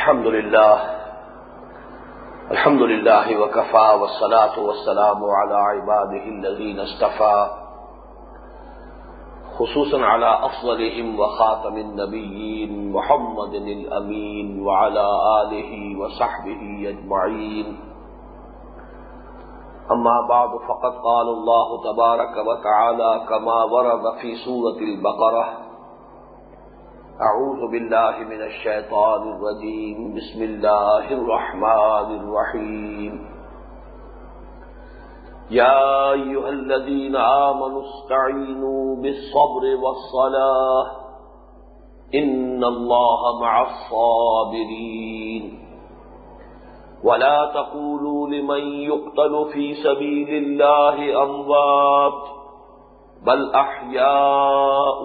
الحمد لله. الحمد لله وكفى والصلاة والسلام على عباده الذين استفى خصوصا على أفضلهم وخاتم النبيين محمد الأمين وعلى آله وصحبه أجمعين. أما بعد فقد قال الله تبارك وتعالى كما ورد في سورة البقرة أعوذ بالله من الشيطان الرجيم. بسم الله الرحمن الرحيم. يا أيها الذين آمنوا استعينوا بالصبر والصلاة. إن الله مع الصابرين. ولا تقولوا لمن يقتل في سبيل الله أموات بل أحياء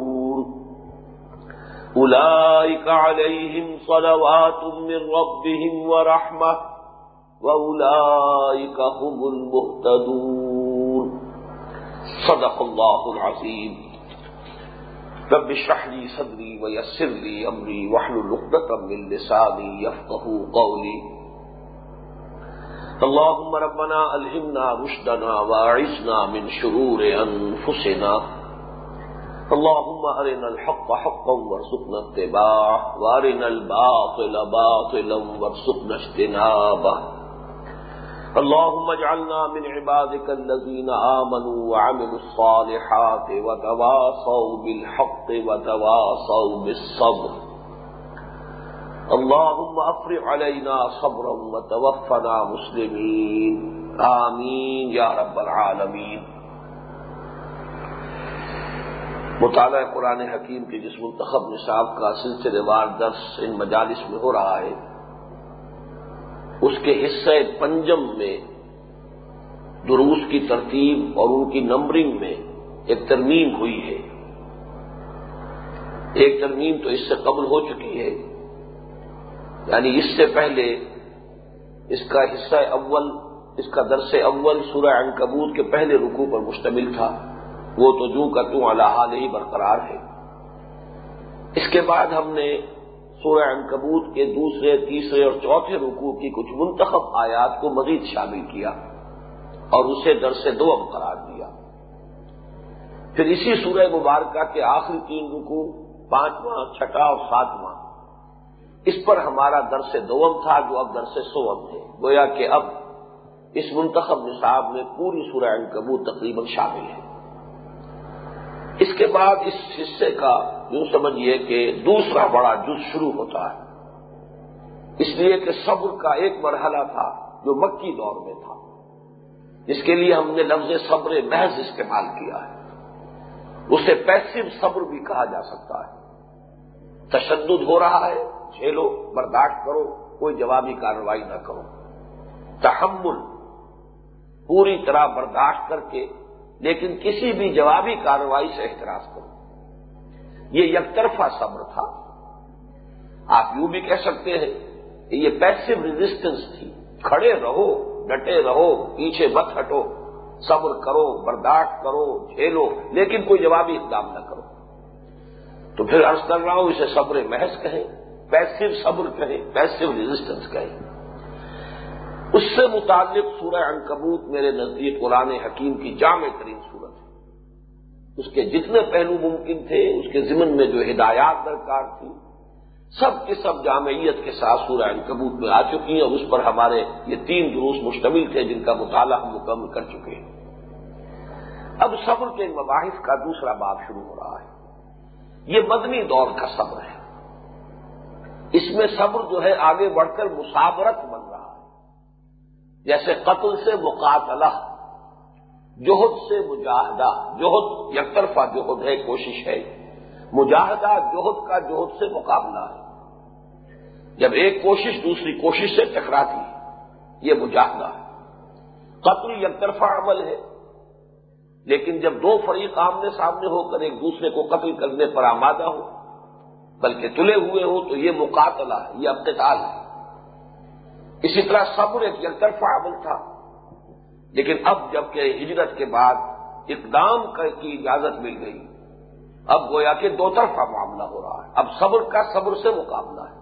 أولئك عليهم صلوات من ربهم ورحمة وأولئك هم المهتدون. صدق الله العظيم. رب اشرح لي صدري ويسر لي أمري واحلل عقدة من لساني يفقهوا قولي. اللهم ربنا ألهمنا رشدنا وأعذنا من شرور أنفسنا. اللهم ارنا الحق حقا وارزقنا اتباعه وارنا الباطل باطلا وارزقنا اجتنابه. اللهم اجعلنا من عبادك الذين آمنوا وعملوا الصالحات وتواصوا بالحق وتواصوا بالصبر. اللهم افرغ علينا صبرا وتوفنا مسلمين. آمين يا رب العالمين. مطالعہ قرآن حکیم کے جس منتخب نصاب کا سلسلے وار درس ان مجالس میں ہو رہا ہے، اس کے حصے پنجم میں دروس کی ترتیب اور ان کی نمبرنگ میں ایک ترمیم ہوئی ہے۔ ایک ترمیم تو اس سے قبل ہو چکی ہے یعنی اس سے پہلے اس کا حصہ اول، اس کا درس اول سورہ عنکبوت کے پہلے رکوع پر مشتمل تھا۔ وہ تو جو کا تو اللہ ہی برقرار ہے۔ اس کے بعد ہم نے سورہ انکبوت کے دوسرے، تیسرے اور چوتھے رکوع کی کچھ منتخب آیات کو مزید شامل کیا اور اسے در سے دو قرار دیا۔ پھر اسی سورہ مبارکہ کے آخری تین رکوع، پانچواں، چھٹا اور ساتواں، اس پر ہمارا درس دوم تھا جو اب درس سوم ہے۔ گویا کہ اب اس منتخب نصاب میں پوری سورہ انکبوت تقریباً شامل ہے۔ اس کے بعد اس حصے کا یوں سمجھیے کہ دوسرا بڑا جز شروع ہوتا ہے۔ اس لیے کہ صبر کا ایک مرحلہ تھا جو مکی دور میں تھا۔ جس کے لیے ہم نے لفظ صبر محض استعمال کیا ہے۔ اسے پیسو صبر بھی کہا جا سکتا ہے۔ تشدد ہو رہا ہے، جھیلو، برداشت کرو، کوئی جوابی کارروائی نہ کرو۔ تحمل، پوری طرح برداشت کر کے لیکن کسی بھی جوابی کارروائی سے احتراج کرو۔ یہ یک طرفہ صبر تھا۔ آپ یوں بھی کہہ سکتے ہیں کہ یہ پیسو ریزسٹنس تھی۔ کھڑے رہو، ڈٹے رہو، پیچھے مت ہٹو۔ صبر کرو، برداشت کرو، جھیلو، لیکن کوئی جوابی اقدام نہ کرو۔ تو پھر عرض کر رہا ہوں، اسے صبر محض کہیں پیسو صبر کہیں پیسو ریزسٹنس کہیں۔ اس سے متعلق سورہ انکبوت میرے نزدیک قرآن حکیم کی جامع ترین صورت ہے۔ اس کے جتنے پہلو ممکن تھے، اس کے ضمن میں جو ہدایات درکار تھی، سب کی سب جامعیت کے ساتھ سورہ انکبوت میں آ چکی ہیں اور اس پر ہمارے یہ تین دروس مشتمل تھے جن کا مطالعہ ہم مکمل کر چکے ہیں۔ اب صبر کے مباحث کا دوسرا باب شروع ہو رہا ہے۔ یہ مدنی دور کا صبر ہے۔ اس میں صبر جو ہے آگے بڑھ کر مسابرت جیسے قتل سے مقاتلہ جوہد سے مجاہدہ جوہد یک طرفہ جوہد ہے، کوشش ہے۔ مجاہدہ جوہد کا جوہد سے مقابلہ ہے۔ جب ایک کوشش دوسری کوشش سے ٹکراتی ہے، یہ مجاہدہ ہے۔ قتل یک طرفہ عمل ہے، لیکن جب دو فریق آمنے سامنے ہو کر ایک دوسرے کو قتل کرنے پر آمادہ ہو، بلکہ تلے ہوئے ہو، تو یہ مقاتلہ ہے، یہ ابتال ہے۔ اسی طرح صبر ایک یک طرفہ عمل تھا۔ لیکن اب جبکہ ہجرت کے بعد اقدام کی اجازت مل گئی، اب گویا کہ دو طرفہ معاملہ ہو رہا ہے۔ اب صبر کا صبر سے مقابلہ ہے۔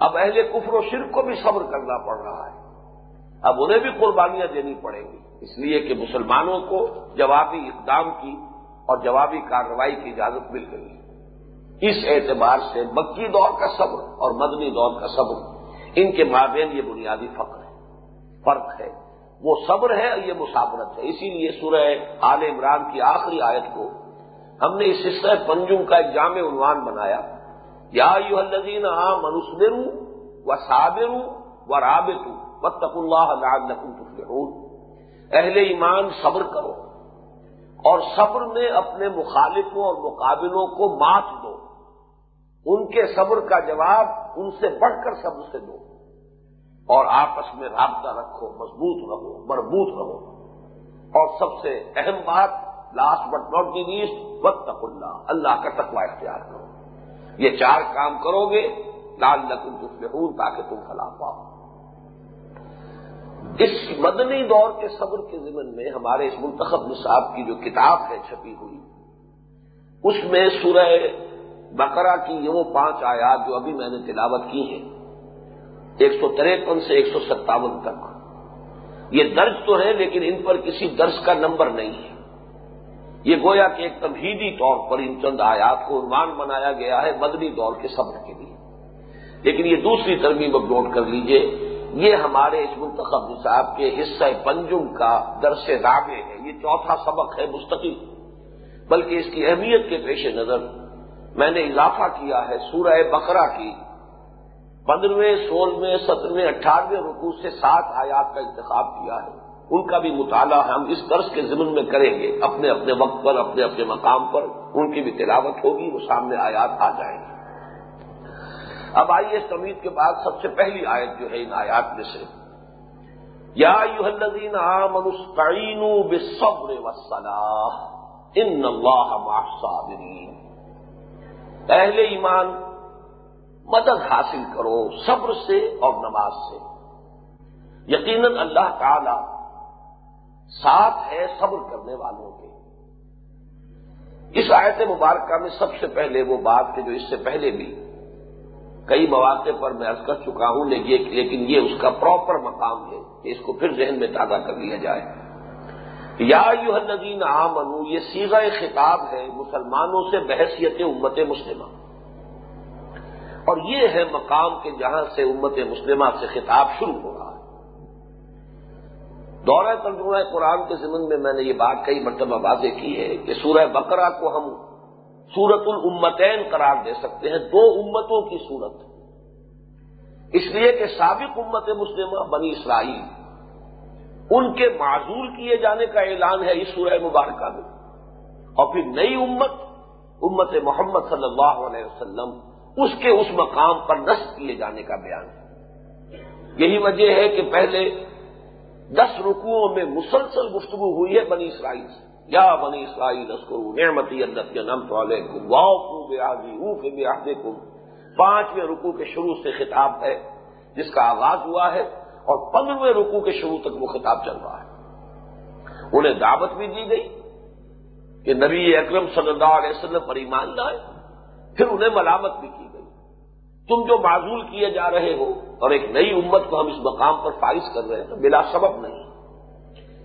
اب اہل کفر و شرک کو بھی صبر کرنا پڑ رہا ہے۔ اب انہیں بھی قربانیاں دینی پڑیں گی۔ اس لیے کہ مسلمانوں کو جوابی اقدام کی اور جوابی کارروائی کی اجازت مل گئی۔ اس اعتبار سے مکی دور کا صبر اور مدنی دور کا صبر ان کے مابین یہ بنیادی فخر ہے، فرق ہے۔ وہ صبر ہے، یہ مسافرت ہے۔ اسی لیے سورہ آل عمران کی آخری آیت کو ہم نے اس حصہ پنجم کا ایک جامع عنوان بنایا۔ یا یو الزین ہاں منسبرو و صابرو و رابطو و تق اللہ اہل ایمان صبر کرو اور صبر میں اپنے مخالفوں اور مقابلوں کو مات دو۔ ان کے صبر کا جواب ان سے بڑھ کر صبر سے دو۔ اور آپس میں رابطہ رکھو، مضبوط رہو، مربوط رہو۔ اور سب سے اہم بات last but not the least وقت اللہ اللہ کا تقوی اختیار کرو۔ یہ چار کام کرو گے لال نقل تفلحون، تاکہ تم فلا پاؤ۔ اس مدنی دور کے صبر کے ضمن میں ہمارے اس منتخب نصاب کی جو کتاب ہے چھپی ہوئی، اس میں سورہ بقرہ کی یہ وہ پانچ آیات جو ابھی میں نے تلاوت کی ہیں۔ ایک سو تریپن سے ایک سو ستاون تک۔ یہ درج تو ہے لیکن ان پر کسی درس کا نمبر نہیں ہے۔ یہ گویا کہ ایک تمہیدی طور پر ان چند آیات کو عنوان بنایا گیا ہے مدنی دور کے صبر کے لیے۔ لیکن یہ دوسری ترمیم اب نوٹ کر لیجیے، یہ ہمارے اس منتخب نصاب کے حصہ پنجم کا درس رابع ہے۔ یہ چوتھا سبق ہے مستقل۔ بلکہ اس کی اہمیت کے پیش نظر میں نے اضافہ کیا ہے سورہ بقرہ کی۔ پندرہویں، سولہویں، سترویں، اٹھارہویں رکو سے سات آیات کا انتخاب کیا ہے۔ ان کا بھی مطالعہ ہم اس درس کے ضمن میں کریں گے۔ اپنے اپنے وقت پر، اپنے اپنے مقام پر ان کی بھی تلاوت ہوگی، وہ سامنے آیات آ جائیں گی اب آئیے اس کے بعد سب سے پہلی آیت جو ہے ان آیات میں سے۔ یا یوحلین منستعین بصبر وسلاح ان اللہ اہل ایمان مدد حاصل کرو صبر سے اور نماز سے۔ یقیناً اللہ تعالی ساتھ ہے صبر کرنے والوں کے۔ اس آیت مبارکہ میں سب سے پہلے وہ بات ہے جو اس سے پہلے بھی کئی مواقع پر میں عرض کر چکا ہوں، لیکن یہ اس کا پراپر مقام ہے کہ اس کو پھر ذہن میں تازہ کر لیا جائے۔ یا یو الدین عام یہ سیزا خطاب ہے مسلمانوں سے بحثیت امت مسلمہ۔ اور یہ ہے مقام کے جہاں سے امت مسلمہ سے خطاب شروع ہو رہا ہے۔ دورہ ترجمہ قرآن کے ضمن میں میں نے یہ بات کئی مرتبہ واضح کی ہے کہ سورہ بقرہ کو ہم سورت الامتین قرار دے سکتے ہیں، دو امتوں کی صورت۔ اس لیے کہ سابق امت مسلمہ بنی اسرائیل، ان کے معذور کیے جانے کا اعلان ہے اس سورہ مبارکہ میں۔ اور پھر نئی امت امت محمد صلی اللہ علیہ وسلم اس کے اس مقام پر نصب کیے جانے کا بیان۔ ہے یہی وجہ ہے کہ پہلے دس رکوعوں میں مسلسل گفتگو ہوئی ہے بنی اسرائیل سے۔ یا بنی اسرائیل اسکرو نعمتی اللہ کے نم تو واؤ کو کو پانچویں رکوع کے شروع سے خطاب ہے، جس کا آغاز ہوا ہے، اور پندرہویں رکوع کے شروع تک وہ خطاب چل رہا ہے۔ انہیں دعوت بھی دی گئی کہ نبی اکرم صلی اللہ علیہ وسلم پر ایمان لائے، پھر انہیں ملامت بھی کی۔ تم جو معذول کیے جا رہے ہو اور ایک نئی امت کو ہم اس مقام پر فائز کر رہے ہیں، تو بلا سبب نہیں۔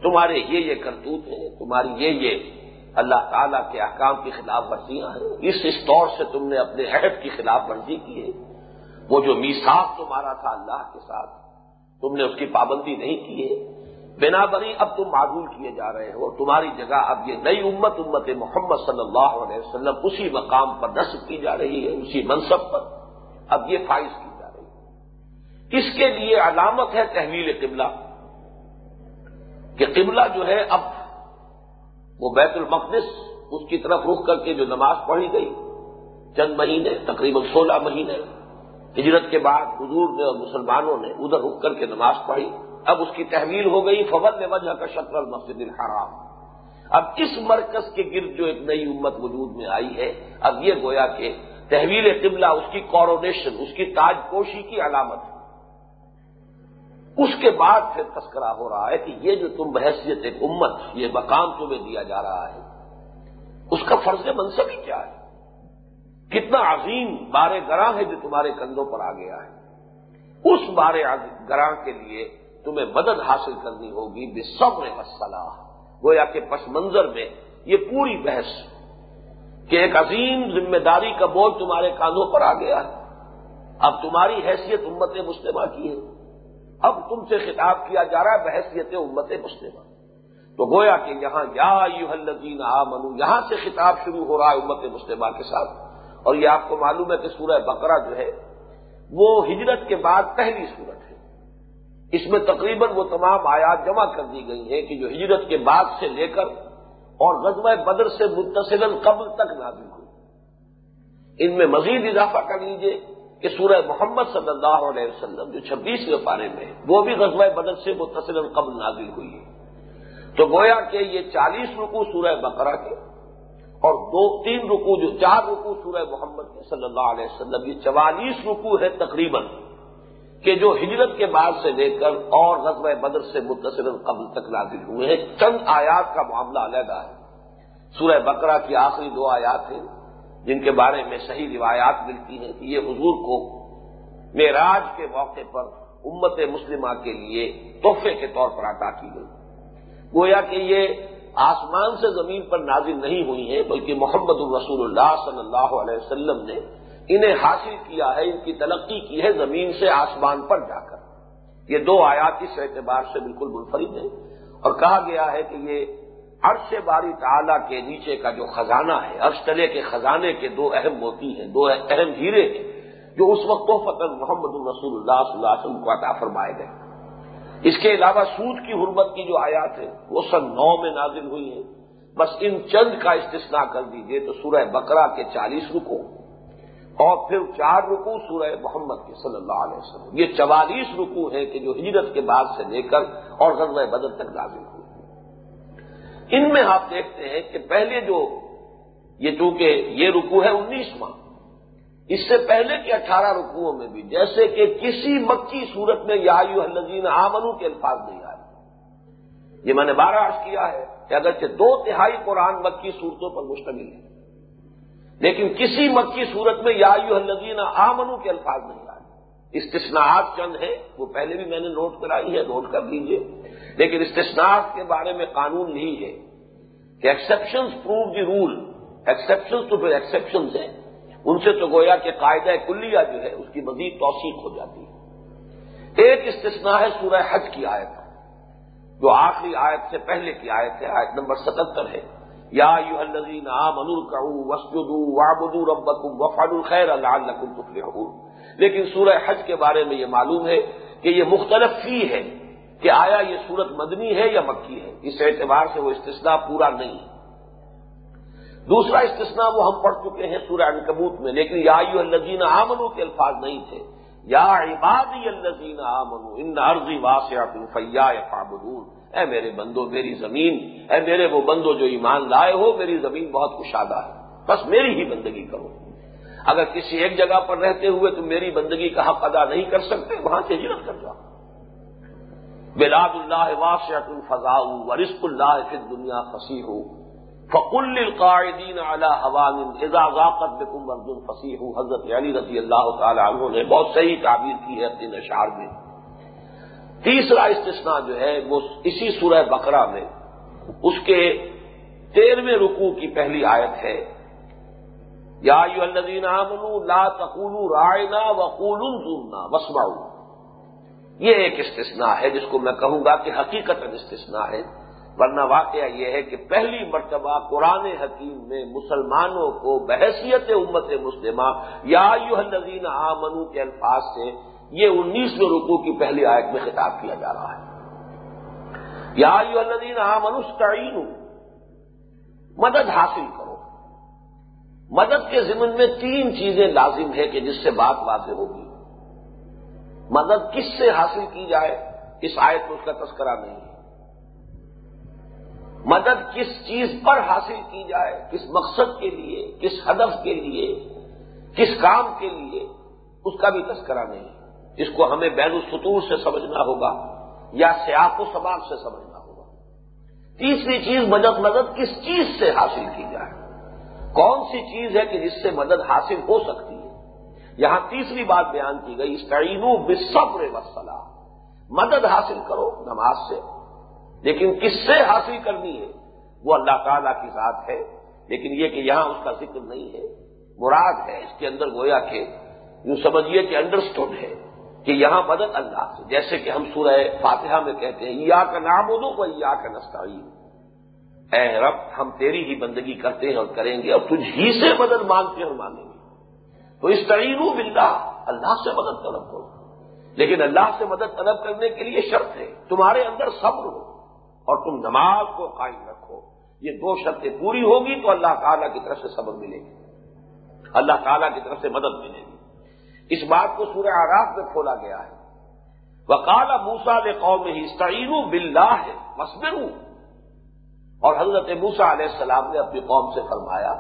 تمہارے یہ یہ کرتوت ہیں، تمہاری یہ یہ اللہ تعالی کے احکام کی خلاف ورزیاں ہیں۔ اس اس طور سے تم نے اپنے عہد کی خلاف ورزی کی ہے۔ وہ جو میساف تمہارا تھا اللہ کے ساتھ، تم نے اس کی پابندی نہیں کی ہے۔ بنا بری اب تم معذول کیے جا رہے ہو۔ تمہاری جگہ اب یہ نئی امت امت محمد صلی اللہ علیہ وسلم اسی مقام پر نصب کی جا رہی ہے، اسی منصب پر۔ اب یہ فائز کی جا رہی ہے۔ اس کے لیے علامت ہے تحویل قبلہ، کہ قبلہ جو ہے اب وہ بیت المقدس، اس کی طرف رخ کر کے جو نماز پڑھی گئی، چند مہینے، تقریباً سولہ مہینے، ہجرت کے بعد حضور نے اور مسلمانوں نے ادھر رک کر کے نماز پڑھی، اب اس کی تحویل ہو گئی، فول نے وجہ کا شکر المسجد الحرام۔ اب اس مرکز کے گرد جو ایک نئی امت وجود میں آئی ہے، اب یہ گویا کہ تحویل قبلہ، اس کی کورونیشن اس کی تاج پوشی کی علامت۔ اس کے بعد پھر تذکرہ ہو رہا ہے کہ یہ جو تم بحثیت ایک امت، یہ مقام تمہیں دیا جا رہا ہے۔ اس کا فرض منصبی کیا ہے؟ کتنا عظیم بارے گراں ہے جو تمہارے کندھوں پر آ گیا ہے۔ اس بارے گراں کے لیے تمہیں مدد حاصل کرنی ہوگی بے صبر مسلح گویا کہ پس منظر میں یہ پوری بحث کہ ایک عظیم ذمہ داری کا بوجھ تمہارے کاندھوں پر آ گیا ہے۔ اب تمہاری حیثیت امت مسلمہ کی ہے۔ اب تم سے خطاب کیا جا رہا ہے بحثیت امت مسلمہ۔ تو گویا کہ یہاں یا یو الدین آ منو یہاں سے خطاب شروع ہو رہا ہے امت مسلمہ کے ساتھ۔ اور یہ آپ کو معلوم ہے کہ سورہ بقرہ جو ہے، وہ ہجرت کے بعد پہلی صورت ہے۔ اس میں تقریباً وہ تمام آیات جمع کر دی گئی ہیں کہ جو ہجرت کے بعد سے لے کر اور غزوہ بدر سے متصل قبل تک نازل ہوئی۔ ان میں مزید اضافہ کر لیجیے کہ سورہ محمد صلی اللہ علیہ وسلم جو چھبیسویں پارے میں وہ بھی غزوہ بدر سے متصل قبل نازل ہوئی ہے۔ تو گویا کہ یہ چالیس رکو سورہ بقرہ کے اور دو، تین رکو جو، چار رکو سورہ محمد کے صلی اللہ علیہ وسلم، یہ چوالیس رکو ہے تقریباً۔ کہ جو ہجرت کے بعد سے لے کر اور غزوہ بدر سے متصل قبل تک نازل ہوئے ہیں، چند آیات کا معاملہ علیحدہ ہے۔ سورہ بقرہ کی آخری دو آیات ہیں، جن کے بارے میں صحیح روایات ملتی ہیں کہ یہ حضور کو معراج کے موقع پر امت مسلمہ کے لیے تحفے کے طور پر عطا کی گئی۔ گویا کہ یہ آسمان سے زمین پر نازل نہیں ہوئی ہیں، بلکہ محمد الرسول اللہ صلی اللہ علیہ وسلم نے انہیں حاصل کیا ہے، ان کی تلقی کی ہے زمین سے آسمان پر جا کر۔ یہ دو آیات اس اعتبار سے بالکل منفرد ہیں۔ اور کہا گیا ہے کہ یہ عرش باری تعالی کے نیچے کا جو خزانہ ہے، عرش تلے کے خزانے کے دو اہم موتی ہیں، دو اہم ہیرے ہیں، جو اس وقت فتح محمد الرسول اللہ صلی اللہ علیہ وسلم کو عطا فرمائے گئے۔ اس کے علاوہ سود کی حرمت کی جو آیات ہے وہ سن نو میں نازل ہوئی ہیں۔ بس ان چند کا استثناء کر دیجیے تو سورہ بقرہ کے چالیس رکو اور پھر چار رکو سورہ محمد کے صلی اللہ علیہ وسلم۔ یہ چوالیس رکو ہیں کہ جو ہجرت کے بعد سے لے کر اور غزوہ بدر تک نازل ہوئی ان میں آپ دیکھتے ہیں کہ پہلے جو یہ چونکہ یہ رکو ہے انیس ماہ اس سے پہلے کے اٹھارہ رکوعوں میں بھی، جیسے کہ کسی مکی صورت میں یا الزین آمنو کے الفاظ نہیں آئے۔ یہ میں نے بارہ عرض کیا ہے کہ اگرچہ دو تہائی قرآن مکی صورتوں پر مشتمل ہے لیکن کسی مکی صورت میں یا الزین آمنو کے الفاظ نہیں آئے۔ استثناءات چند ہیں، وہ پہلے بھی میں نے نوٹ کرائی ہے، نوٹ کر لیجیے۔ لیکن استثناءات کے بارے میں قانون نہیں ہے۔ کہ exceptions prove the rule exceptions تو پھر ایکسپشنز ہیں۔ ان سے تو گویا کہ قاعدہ کلیہ جو ہے، اس کی مزید توثیق ہو جاتی ہے۔ ایک استثناء ہے سورہ حج کی آیت۔ جو آخری آیت سے پہلے کی آیت ہے، آیت نمبر ستہتر ہے۔ یا یو الزین عام انور کروں وسجدو ربکم وفاد الخیر اللہ تفلحون۔ لیکن سورہ حج کے بارے میں یہ معلوم ہے کہ یہ مختلف فی ہے کہ آیا یہ سورت مدنی ہے یا مکی ہے۔ اس اعتبار سے وہ استثناء پورا نہیں۔ ہے دوسرا استثناء وہ ہم پڑھ چکے ہیں سورہ انکبوت میں، لیکن یا الزین آمنو کے الفاظ نہیں تھے۔ یا عبادی الزین آمنو ان عرضی واسع فیا فابدون اے میرے بندو، میری زمین، اے میرے وہ بندو جو ایمان لائے ہو، میری زمین بہت کشادہ ہے۔ بس میری ہی بندگی کرو۔ اگر کسی ایک جگہ پر رہتے ہوئے تم میری بندگی کا حق ادا نہیں کر سکتے، وہاں سے ہجرت کر جاؤ۔ بلاد اللہ واسع الفضا ورسک اللہ فی دنیا فصیح۔ ہو فقل القاعدین علی حوان اذا ذاقت بكم ارض حضرت علی رضی اللہ تعالی عنہ نے بہت صحیح تعبیر کی ہے اپنے اشعار میں۔ تیسرا استثناء جو ہے وہ اسی سورہ بقرہ میں، اس کے تیرہویں رکوع کی پہلی آیت ہے۔ یا الذین آمنوا لا تقولوا رائنا وقولوا انظرنا واسمعوا۔ یہ ایک استثناء ہے جس کو میں کہوں گا کہ حقیقت استثناء ہے، ورنہ واقعہ یہ ہے کہ پہلی مرتبہ قرآن حکیم میں مسلمانوں کو بحثیت امت مسلمہ یا یو الزین آمنو کے الفاظ سے یہ انیسویں رکو کی پہلی آیت میں خطاب کیا جا رہا ہے۔ یا یو الزین آمنستعین مدد حاصل کرو۔ مدد کے ضمن میں تین چیزیں لازم ہے کہ جس سے بات واضح ہوگی۔ مدد کس سے حاصل کی جائے؟ اس آیت میں اس کا تذکرہ نہیں ہے۔ مدد کس چیز پر حاصل کی جائے؟ کس مقصد کے لیے؟ کس ہدف کے لیے؟ کس کام کے لیے؟ اس کا بھی تذکرہ نہیں اس کو ہمیں بین السطور سے سمجھنا ہوگا یا سیاق و سباق سے سمجھنا ہوگا۔ تیسری چیز مدد مدد کس چیز سے حاصل کی جائے؟ کون سی چیز ہے کہ جس سے مدد حاصل ہو سکتی ہے؟ یہاں تیسری بات بیان کی گئی اسٹعینو بصبر وسلام مدد حاصل کرو نماز سے۔ لیکن کس سے حاصل کرنی ہے؟ وہ اللہ تعالی کی ذات ہے۔ لیکن یہ کہ یہاں اس کا ذکر نہیں ہے۔ مراد ہے اس کے اندر گویا کہ یوں سمجھیے کہ انڈرسٹوڈ ہے۔ کہ یہاں مدد اللہ سے۔ جیسے کہ ہم سورہ فاتحہ میں کہتے ہیں یا کا نام بولو کو یا کا نستا اے رب، ہم تیری ہی بندگی کرتے ہیں اور کریں گے اور تجھ ہی سے مدد مانگتے ہیں اور مانگیں گے۔ تو اس تعین باللہ، اللہ سے مدد طلب کرو۔ لیکن اللہ سے مدد طلب کرنے کے لیے شرط ہے، تمہارے اندر صبر ہو اور تم نماز کو قائم رکھو۔ یہ دو شرطیں پوری ہوگی تو اللہ تعالیٰ کی طرف سے صبر ملے گی۔ اللہ تعالیٰ کی طرف سے مدد ملے گی۔ اس بات کو سورہ آراف میں کھولا گیا ہے۔ وکال موسا نے قوم ہی تعین بلّہ ہے اور حضرت موسا علیہ السلام نے اپنی قوم سے فرمایا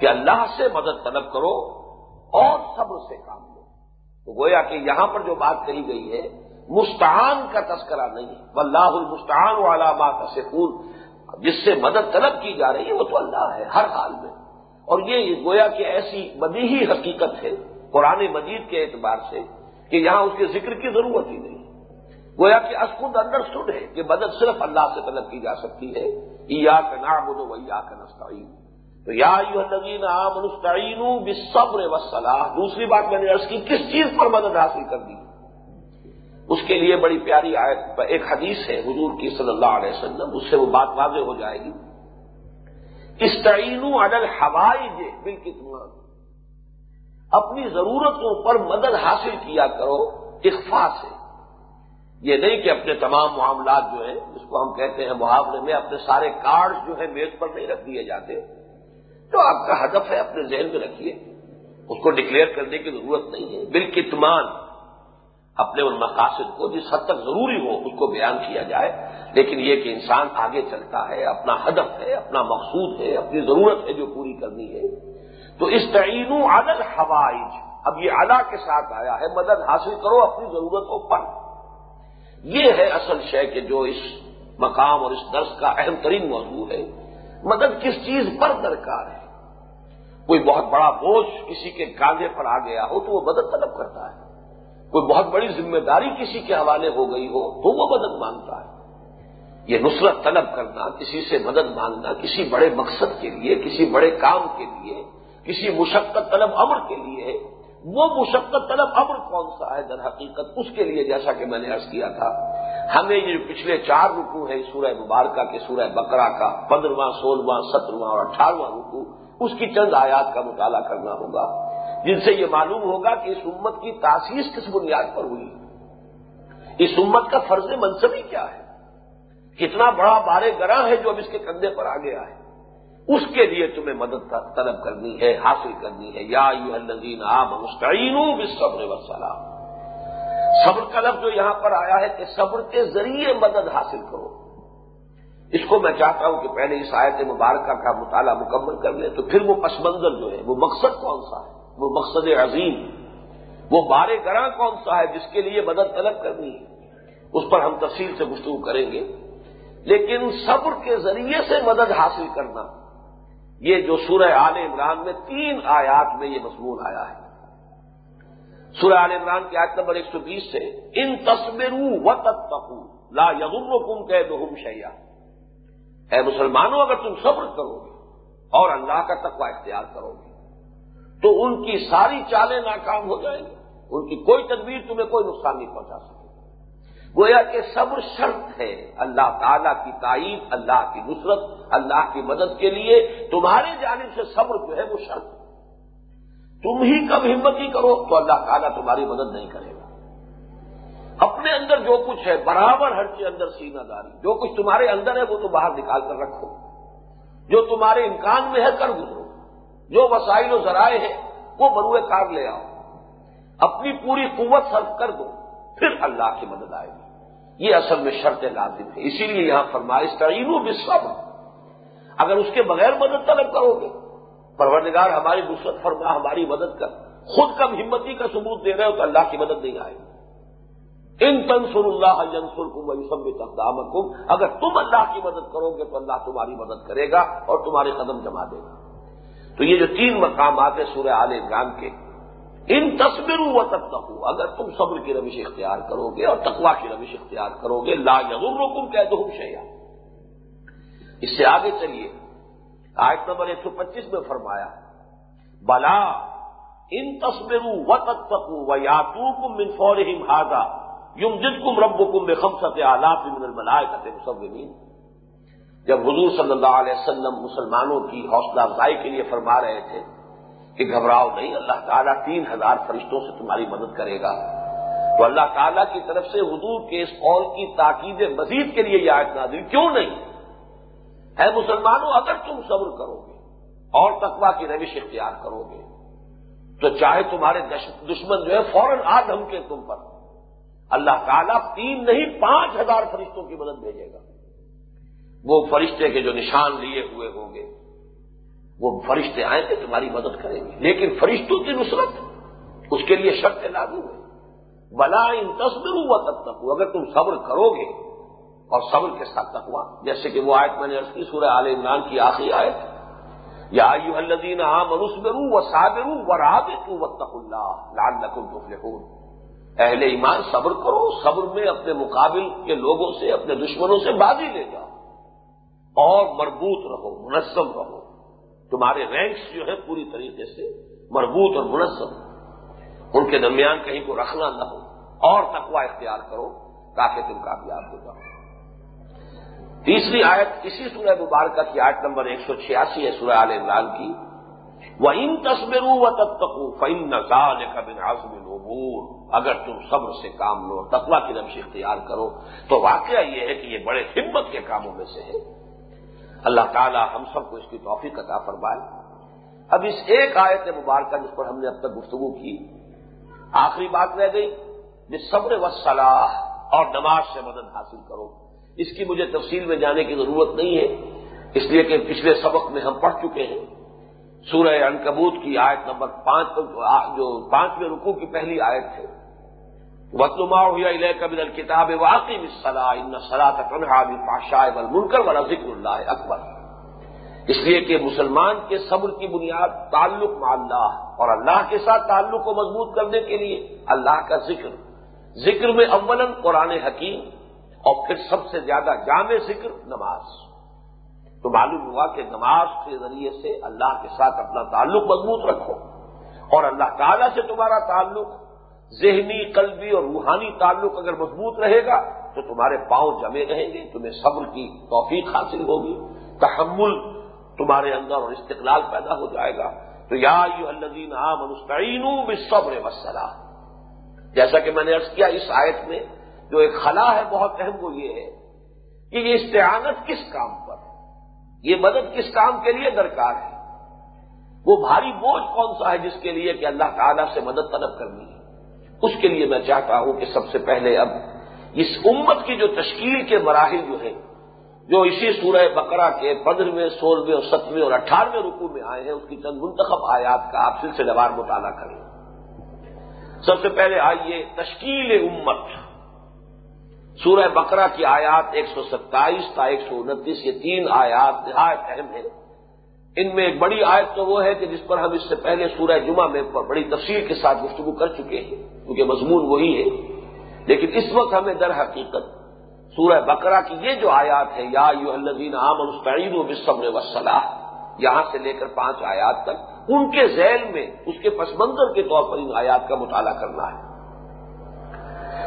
کہ اللہ سے مدد طلب کرو اور صبر سے کام لو۔ تو گویا کہ یہاں پر جو بات کہی گئی ہے، مستعان کا تذکرہ نہیں ہے۔ اللہ المستعان والا بات سکون جس سے مدد طلب کی جا رہی ہے، وہ تو اللہ ہے، ہر حال میں۔ اور یہ گویا کہ ایسی بدی حقیقت ہے قرآن مجید کے اعتبار سے کہ یہاں اس کے ذکر کی ضرورت ہی نہیں۔ گویا کہ اسکود انڈرسٹوڈ ہے کہ مدد صرف اللہ سے طلب کی جا سکتی ہے۔ یا کا نام بولو یا کا نسطین تو یا یو نگین عام نسطین بصبر وسلح دوسری بات میں نے عرض کی، کس چیز پر مدد حاصل کر دی؟ اس کے لیے بڑی پیاری آیت ایک حدیث ہے، حضور کی صلی اللہ علیہ وسلم، اس سے وہ بات واضح ہو جائے گی۔ اسٹعین اڈل ہوائی جے بالکل اپنی ضرورتوں پر مدد حاصل کیا کرو اخفا سے۔ یہ نہیں کہ اپنے تمام معاملات جو ہیں، جس کو ہم کہتے ہیں محاورے میں، اپنے سارے کارڈ جو ہے میز پر نہیں رکھ دیے جاتے۔ تو آپ کا ہدف ہے اپنے ذہن میں رکھیے۔ اس کو ڈکلیئر کرنے کی ضرورت نہیں ہے۔ بالکتمان اپنے ان مقاصد کو جس حد تک ضروری ہو، اس کو بیان کیا جائے۔ لیکن یہ کہ انسان آگے چلتا ہے، اپنا ہدف ہے، اپنا مقصود ہے، اپنی ضرورت ہے جو پوری کرنی ہے۔ تو اس تعین عدل حوائج اب یہ ادا کے ساتھ آیا ہے، مدد حاصل کرو، اپنی ضرورتوں پر یہ ہے اصل شے کہ جو اس مقام اور اس درس کا اہم ترین موضوع ہے۔ مدد کس چیز پر درکار ہے؟ کوئی بہت بڑا بوجھ کسی کے کاندھے پر آ گیا ہو تو وہ مدد طلب کرتا ہے۔ کوئی بہت بڑی ذمہ داری کسی کے حوالے ہو گئی ہو تو وہ مدد مانگتا ہے۔ یہ نصرت طلب کرنا، کسی سے مدد مانگنا کسی بڑے مقصد کے لیے، کسی بڑے کام کے لیے کسی مشقت طلب امر کے لیے، وہ مشقت طلب امر کون سا ہے در حقیقت؟ اس کے لیے جیسا کہ میں نے عرض کیا تھا، ہمیں یہ پچھلے چار رکو ہیں، سورہ مبارکہ کے سورہ بکرا کا، پندرواں، سولہواں، سترواں اور اٹھارہواں رکو اس کی چند آیات کا مطالعہ کرنا ہوگا، جن سے یہ معلوم ہوگا کہ اس امت کی تاسیس کس بنیاد پر ہوئی۔ اس امت کا فرض منصبی کیا ہے؟ کتنا بڑا بارے گراں ہے جو اب اس کے کندھے پر آ گیا ہے۔ اس کے لیے تمہیں مدد طلب کرنی ہے، حاصل کرنی ہے۔ یا یو الزین عام مستعین صبر وسلام صبر کا لفظ جو یہاں پر آیا ہے کہ صبر کے ذریعے مدد حاصل کرو۔ اس کو میں چاہتا ہوں کہ پہلے اس آیت مبارکہ کا مطالعہ مکمل کر لیں تو پھر وہ پس منظر جو ہے، وہ مقصد کون سا ہے؟ وہ مقصد عظیم۔ وہ بارے گراں کون سا ہے جس کے لیے مدد طلب کرنی ہے؟ اس پر ہم تفصیل سے گفتگو کریں گے۔ لیکن صبر کے ذریعے سے مدد حاصل کرنا۔ یہ جو سورہ آل عمران میں تین آیات میں یہ مضمون آیا ہے۔ سورہ آل عمران کی آیت نمبر ایک سو بیس سے، ان تصویروں و تتقو لا یغر کم کہ دہم شیا اے مسلمانوں، اگر تم صبر کرو گے اور اللہ کا تقوی اختیار کرو گے، تو ان کی ساری چالیں ناکام ہو جائیں گی، ان کی کوئی تدبیر تمہیں کوئی نقصان نہیں پہنچا سکے گویا کہ صبر شرط ہے اللہ تعالی کی تائید اللہ کی نصرت، اللہ کی مدد کے لیے تمہاری جانب سے صبر جو ہے وہ شرط تم ہی کب ہمت ہی کرو تو اللہ تعالیٰ تمہاری مدد نہیں کرے گا۔ اپنے اندر جو کچھ ہے، برابر ہر چیز اندر سینہ داری۔ جو کچھ تمہارے اندر ہے، وہ تو باہر نکال کر رکھو۔ جو تمہارے امکان میں ہے، کر گزرو۔ جو وسائل و ذرائع ہیں، وہ بروئے کار لے آؤ۔ اپنی پوری قوت صرف کر دو۔ پھر اللہ کی مدد آئے گی۔ یہ اصل میں شرط لازم ہے۔ اسی لیے یہاں فرمائش تعین و اگر اس کے بغیر مدد طلب کرو گے، پروردگار ہماری نصرت فرما، ہماری مدد کر۔ خود کم ہمتی کا ثبوت دے رہے ہو تو اللہ کی مدد نہیں آئے گی۔ ان تنسر اللہ ینسر کم وسم تقدام اگر تم اللہ کی مدد کرو گے تو اللہ تمہاری مدد کرے گا اور تمہارے قدم جما دے گا۔ تو یہ جو تین مقامات ہیں سورہ عال عمران کے ان تصویروں و تب اگر تم صبر کی روش اختیار کرو گے اور تقوا کی روش اختیار کرو گے، لا ضرور رکم کہہ دو شیا اس سے آگے چلیے، آیت نمبر ایک سو پچیس میں فرمایا، بلا ان تصویروں و تب تک و یاتو کم من فور ہاضا یم جد کم رب کم بے خم ست آلات من الملائے کتے جب حضور صلی اللہ علیہ وسلم مسلمانوں کی حوصلہ افزائی کے لیے فرما رہے تھے کہ گھبراؤ نہیں، اللہ تعالیٰ تین ہزار فرشتوں سے تمہاری مدد کرے گا۔ تو اللہ تعالیٰ کی طرف سے حضور کے اس قول کی تاکید مزید کے لیے یہ آیت نازل، کیوں نہیں؟ اے مسلمانوں، اگر تم صبر کرو گے، اور تقوا کی روش اختیار کرو گے، تو چاہے تمہارے دشمن جو ہے، فوراً آ دھمکے تم پر۔ اللہ تعالیٰ تین نہیں، پانچ ہزار فرشتوں کی مدد بھیجے گا۔ وہ فرشتے کے جو نشان لیے ہوئے ہوں گے وہ فرشتے آئیں گے تمہاری مدد کریں گے۔ لیکن فرشتوں کی نصرت اس کے لیے شرط لاگو ہے۔ بلا ان تصبر ہوا تب تک اگر تم صبر کرو گے اور صبر کے ساتھ تکوا جیسے کہ وہ آیت میں نے کی، سورہ عال عمران کی آخری آیت۔ یا آیو الدین عام انسبرو و صابرو و راب و تق اللہ لال نقل اہل ایمان صبر کرو، صبر میں اپنے مقابل کے لوگوں سے، اپنے دشمنوں سے بازی لے جاؤ۔ اور مربوط رہو، منظم رہو۔ تمہارے رینکس جو ہے پوری طریقے سے مربوط اور منظم ان کے درمیان کہیں کو رکھنا نہ ہو۔ اور تقوا اختیار کرو تاکہ تم کامیاب ہو جاؤ۔ تیسری آیت اسی سورہ مبارکہ کی آیت نمبر ایک سو چھیاسی ہے، سورہ عال عمران کی۔ وہ ان تصویروں و تب تکو فن نظال کا بن اگر تم صبر سے کام لو تقوا کی نمش اختیار کرو، تو واقعہ یہ ہے کہ یہ بڑے ہمت کے کاموں میں سے ہے اللہ تعالی ہم سب کو اس کی توفیق عطا فرمائے۔ اب اس ایک آیت مبارکہ جس پر ہم نے اب تک گفتگو کی، آخری بات رہ گئی جس صبر و صلاح اور نماز سے مدد حاصل کرو۔ اس کی مجھے تفصیل میں جانے کی ضرورت نہیں ہے، اس لیے کہ پچھلے سبق میں ہم پڑھ چکے ہیں۔ سورہ انکبوت کی آیت نمبر پانچ، جو پانچویں رکوع کی پہلی آیت ہے۔ وطلما ہوئی کبل الکتاب واقعی صلاح ان صلاح تنہا بھی پاشائے بل والا ذکر اللہ اکبر اس لیے کہ مسلمان کے صبر کی بنیاد تعلق مع اللہ اور اللہ کے ساتھ تعلق کو مضبوط کرنے کے لیے اللہ کا ذکر۔ ذکر میں اولن قرآن حکیم اور پھر سب سے زیادہ جامع ذکر نماز۔ تو معلوم ہوا کہ نماز کے ذریعے سے اللہ کے ساتھ اپنا تعلق مضبوط رکھو اور اللہ تعالیٰ سے تمہارا تعلق ذہنی، قلبی اور روحانی تعلق اگر مضبوط رہے گا، تو تمہارے پاؤں جمے رہیں گے، تمہیں صبر کی توفیق حاصل ہوگی، تحمل تمہارے اندر اور استقلال پیدا ہو جائے گا۔ تو یا یو الزین عام مستعین صبر وسلح جیسا کہ میں نے ارض کیا اس آیت میں، جو ایک خلا ہے، بہت اہم وہ یہ ہے کہ یہ استعانت کس کام پر؟ یہ مدد کس کام کے لیے درکار ہے؟ وہ بھاری بوجھ کون سا ہے جس کے لیے کہ اللہ تعالیٰ سے مدد طلب کرنی ہے؟ اس کے لیے میں چاہتا ہوں کہ سب سے پہلے اب اس امت کی جو تشکیل کے مراحل جو ہیں، جو اسی سورہ بقرہ کے پندرہویں، سولہویں اور سترویں اور اٹھارہویں رقو میں آئے ہیں اس کی چند منتخب آیات کا آپ سلسلے وار مطالعہ کریں۔ سب سے پہلے آئیے تشکیل امت۔ سورہ بقرہ کی آیات ایک سو ستائیس تا ایک سو انتیس، یہ تین آیات نہایت اہم ہیں۔ ان میں ایک بڑی آیت تو وہ ہے کہ جس پر ہم اس سے پہلے سورہ جمعہ میں بڑی تفصیل کے ساتھ گفتگو کر چکے ہیں۔ کیونکہ مضمون وہی ہے۔ لیکن اس وقت ہمیں در حقیقت سورہ بقرہ کی یہ جو آیات ہے یا یو الدین عام مستعید و بصبر وسلح یہاں سے لے کر پانچ آیات تک، ان کے ذیل میں، اس کے پس منظر کے طور پر ان آیات کا مطالعہ کرنا ہے۔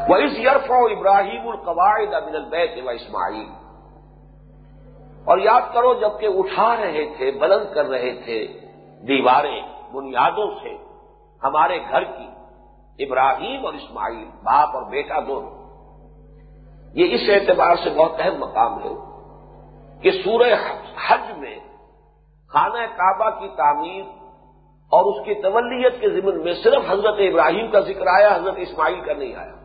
وہ اس یرف و ابراہیم القواعد ابن البیت و اسماعیل اور یاد کرو جبکہ اٹھا رہے تھے، بلند کر رہے تھے، دیواریں، بنیادوں سے ہمارے گھر کی ابراہیم اور اسماعیل، باپ اور بیٹا دونوں۔ یہ اس اعتبار سے بہت اہم مقام ہے کہ سورہ حج میں خانہ کعبہ کی تعمیر اور اس کی تولیت کے ضمن میں صرف حضرت ابراہیم کا ذکر آیا، حضرت اسماعیل کا نہیں آیا۔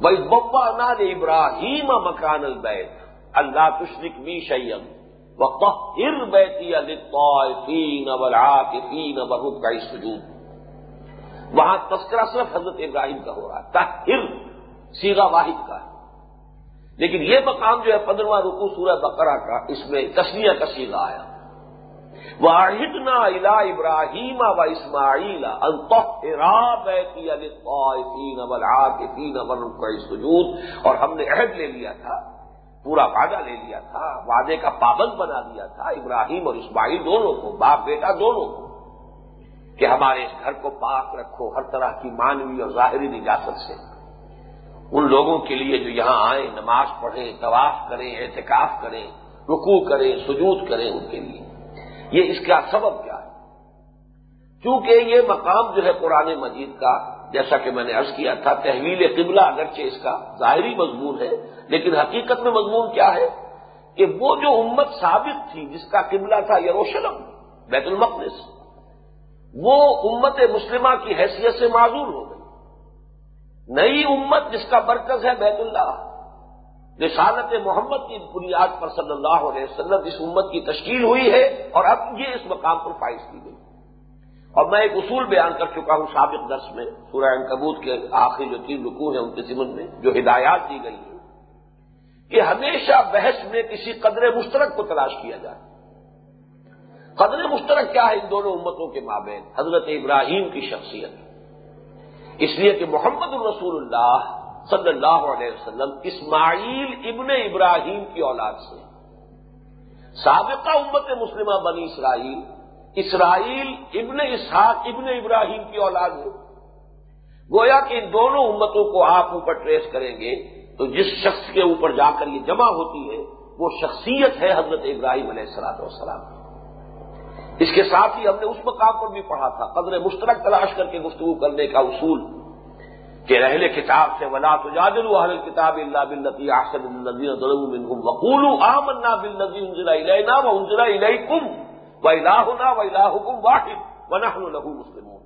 بھائی ببا ناد ابراہیم مکان البیت اللہ تشرک بھی شیم وقت ہر بیتی فین فین کا سجود وہاں تذکرہ صرف حضرت ابراہیم کا ہو رہا ہے تہر سیگا واحد کا ہے۔ لیکن یہ مقام جو ہے، پندرواں رکو سورہ بقرہ کا، اس میں تسلیہ کا سیگا آیا۔ واحد نا الا ابراہیم و اسماعیل سجود اور ہم نے عہد لے لیا تھا، پورا وعدہ لے لیا تھا، وعدے کا پابند بنا دیا تھا ابراہیم اور اسماعیل دونوں کو، باپ بیٹا دونوں کو۔ کہ ہمارے اس گھر کو پاک رکھو، ہر طرح کی مانوی اور ظاہری نجاست سے۔ ان لوگوں کے لیے جو یہاں آئیں، نماز پڑھیں، طواف کریں احتکاف کریں، رکوع کریں، سجود کریں ان کے لیے۔ یہ اس کا سبب کیا ہے؟ چونکہ یہ مقام جو ہے قرآن مجید کا، جیسا کہ میں نے عرض کیا تھا، تحویل قبلہ اگرچہ اس کا ظاہری مضمون ہے، لیکن حقیقت میں مضمون کیا ہے؟ کہ وہ جو امت ثابت تھی، جس کا قبلہ تھا یروشلم، بیت المقدس وہ امت مسلمہ کی حیثیت سے معذور ہو گئی۔ نئی امت جس کا مرکز ہے بیت اللہ، رسالت محمد کی بنیاد پر صلی اللہ علیہ وسلم اس امت کی تشکیل ہوئی ہے اور اب یہ اس مقام پر فائز کی گئی۔ اور میں ایک اصول بیان کر چکا ہوں سابق درس میں، سورہ کبوت کے آخری جو تین رکوع ہیں ان کے ضمن میں، جو ہدایات دی گئی ہیں کہ ہمیشہ بحث میں کسی قدر مشترک کو تلاش کیا جائے۔ قدر مشترک کیا ہے ان دونوں امتوں کے مابین؟ حضرت ابراہیم کی شخصیت۔ اس لیے کہ محمد الرسول اللہ صلی اللہ علیہ وسلم اسماعیل ابن ابراہیم کی اولاد سے۔ سابقہ امت مسلمہ بنی اسرائیل اسرائیل ابن اسحاق ابن ابراہیم کی اولاد ہے۔ گویا کہ ان دونوں امتوں کو آپ اوپر ٹریس کریں گے تو جس شخص کے اوپر جا کر یہ جمع ہوتی ہے، وہ شخصیت ہے حضرت ابراہیم علیہ السلاط والسلام۔ اس کے ساتھ ہی ہم نے اس مقام پر بھی پڑھا تھا، قدر مشترک تلاش کر کے گفتگو کرنے کا اصول، کہ رہل کتاب سے ولا تو جادل اہل کتاب اللہ بلتی آسن النزین وقول آمنا بل نظی انزلہ علینا و انزلہ علیہ و الہنا و الہکم واحد و نحن مسلمون۔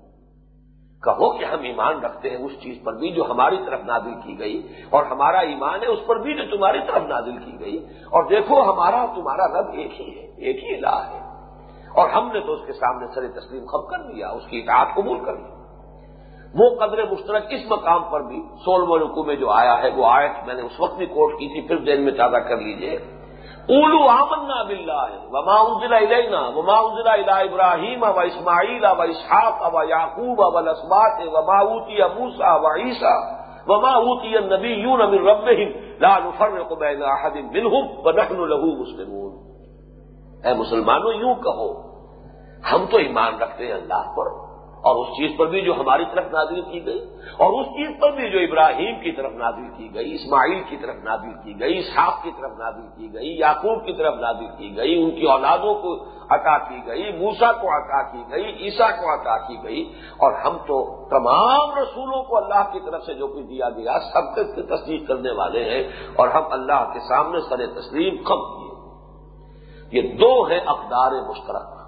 کہو کہ ہم ایمان رکھتے ہیں اس چیز پر بھی جو ہماری طرف نازل کی گئی، اور ہمارا ایمان ہے اس پر بھی جو تمہاری طرف نازل کی گئی۔ اور دیکھو ہمارا تمہارا رب ایک ہی ہے، ایک ہی الہ ہے۔ اور ہم نے تو اس کے سامنے سر تسلیم خب کر دیا، اس کی اطاعت قبول کر لی۔ وہ قدر مشترک اس مقام پر بھی سولہ رکو میں جو آیا ہے، وہ آیت میں نے اس وقت بھی کوٹ کی تھی، پھر دین میں تازہ کر لیجیے۔ اولو آمنا بلّہ وما انزلہ علینا وما انزلہ الا ابراہیم و اسماعیل و اسحاق و یعقوب و الاسبات وما اوتی موسا و عیسا وما اوتی النبی یون من ربهم لا نفرق بین احد منهم ونحن له مسلمون۔ اے مسلمانوں، یوں کہو ہم تو ایمان رکھتے ہیں اللہ پر اور اس چیز پر بھی جو ہماری طرف نازل کی گئی اور اس چیز پر بھی جو ابراہیم کی طرف نازل کی گئی، اسماعیل کی طرف نازل کی گئی صاف کی طرف نازل کی گئی، یعقوب کی طرف نازل کی گئی، ان کی اولادوں کو عطا کی گئی موسا کو عطا کی گئی عیسا کو عطا کی گئی اور ہم تو تمام رسولوں کو اللہ کی طرف سے جو کچھ دیا گیا، سب تک تصدیق کرنے والے ہیں اور ہم اللہ کے سامنے سر تسلیم کم کیے؟ یہ دو ہیں اقدار مشترک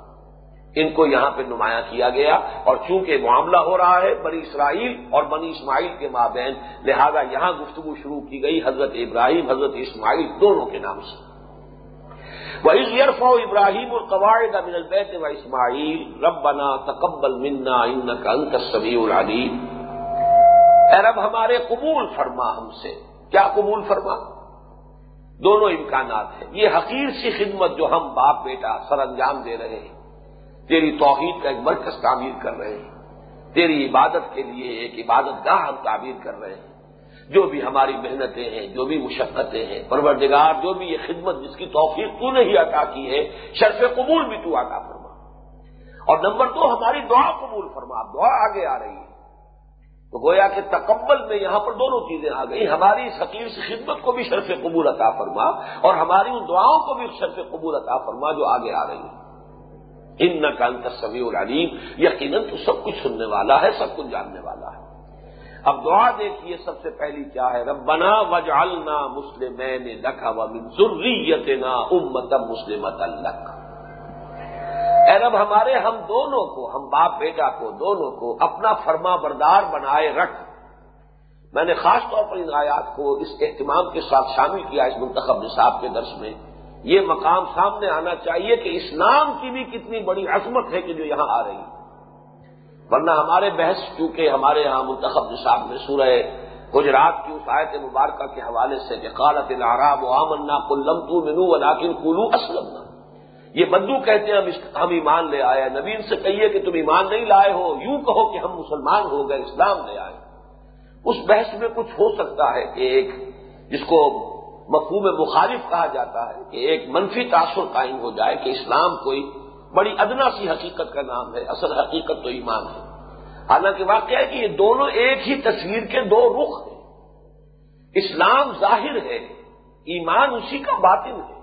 ان کو یہاں پہ نمایاں کیا گیا اور چونکہ معاملہ ہو رہا ہے بنی اسرائیل اور بنی اسماعیل کے مابین، لہذا یہاں گفتگو شروع کی گئی حضرت ابراہیم، حضرت اسماعیل دونوں کے نام سے۔ وہ یرف ابراہیم القواعد امن البیت و اسماعیل ربنا تقبل منا ان کا انت سبی العلیم اے رب، ہمارے قبول فرما ہم سے۔ کیا قبول فرما؟ دونوں امکانات ہیں۔ یہ حقیر سی خدمت جو ہم باپ بیٹا سر انجام دے رہے ہیں۔ تیری توحید کا ایک مرکز تعمیر کر رہے ہیں۔ تیری عبادت کے لیے ایک عبادت گاہ ہم تعمیر کر رہے ہیں۔ جو بھی ہماری محنتیں ہیں، جو بھی مشقتیں ہیں، پروردگار، جو بھی یہ خدمت جس کی توفیق تو نے ہی عطا کی ہے، شرف قبول بھی تو عطا فرما۔ اور نمبر دو، ہماری دعا قبول فرما۔ دعا آگے آ رہی ہے۔ تو گویا کہ تکبل میں یہاں پر دونوں چیزیں آ گئی ہماری اس حقیق سے خدمت کو بھی شرف قبول عطا فرما اور ہماری ان دعاؤں کو بھی شرف قبول عطا فرما جو آگے آ رہی ہیں ان کا انتر سبھی العلیم، یقیناً تو سب کچھ سننے والا ہے، سب کچھ جاننے والا ہے۔ اب دعا دیکھیے سب سے پہلی کیا ہے؟ ربنا وجعلنا مسلمین لکا ومن ذریتنا امتا مسلمت اللہ اے رب، ہمارے ہم دونوں کو، ہم باپ بیٹا کو، دونوں کو اپنا فرما بردار بنائے رکھ۔ میں نے خاص طور پر ان آیات کو اس اہتمام کے ساتھ شامل کیا اس منتخب نصاب کے درس میں۔ یہ مقام سامنے آنا چاہیے کہ اسلام کی بھی کتنی بڑی عظمت ہے کہ جو یہاں آ رہی ہے۔ ورنہ ہمارے بحث کیونکہ ہمارے یہاں منتخب نصاب میں سورہ گجرات کی اس آیت مبارکہ کے حوالے سے کہ قالت العراب و آمنا کلم تو منو ولاکن کلو اسلم یہ بدو کہتے ہیں، ہم ہم ایمان لے آئے نبین سے کہیے کہ تم ایمان نہیں لائے ہو، یوں کہو کہ ہم مسلمان ہو گئے، اسلام لے آئے۔ اس بحث میں کچھ ہو سکتا ہے کہ ایک جس کو مفہوم مخالف کہا جاتا ہے کہ ایک منفی تاثر قائم ہو جائے کہ اسلام کوئی بڑی ادنا سی حقیقت کا نام ہے، اصل حقیقت تو ایمان ہے۔ حالانکہ واقعہ ہے کہ یہ دونوں ایک ہی تصویر کے دو رخ ہیں۔ اسلام ظاہر ہے، ایمان اسی کا باطن ہے۔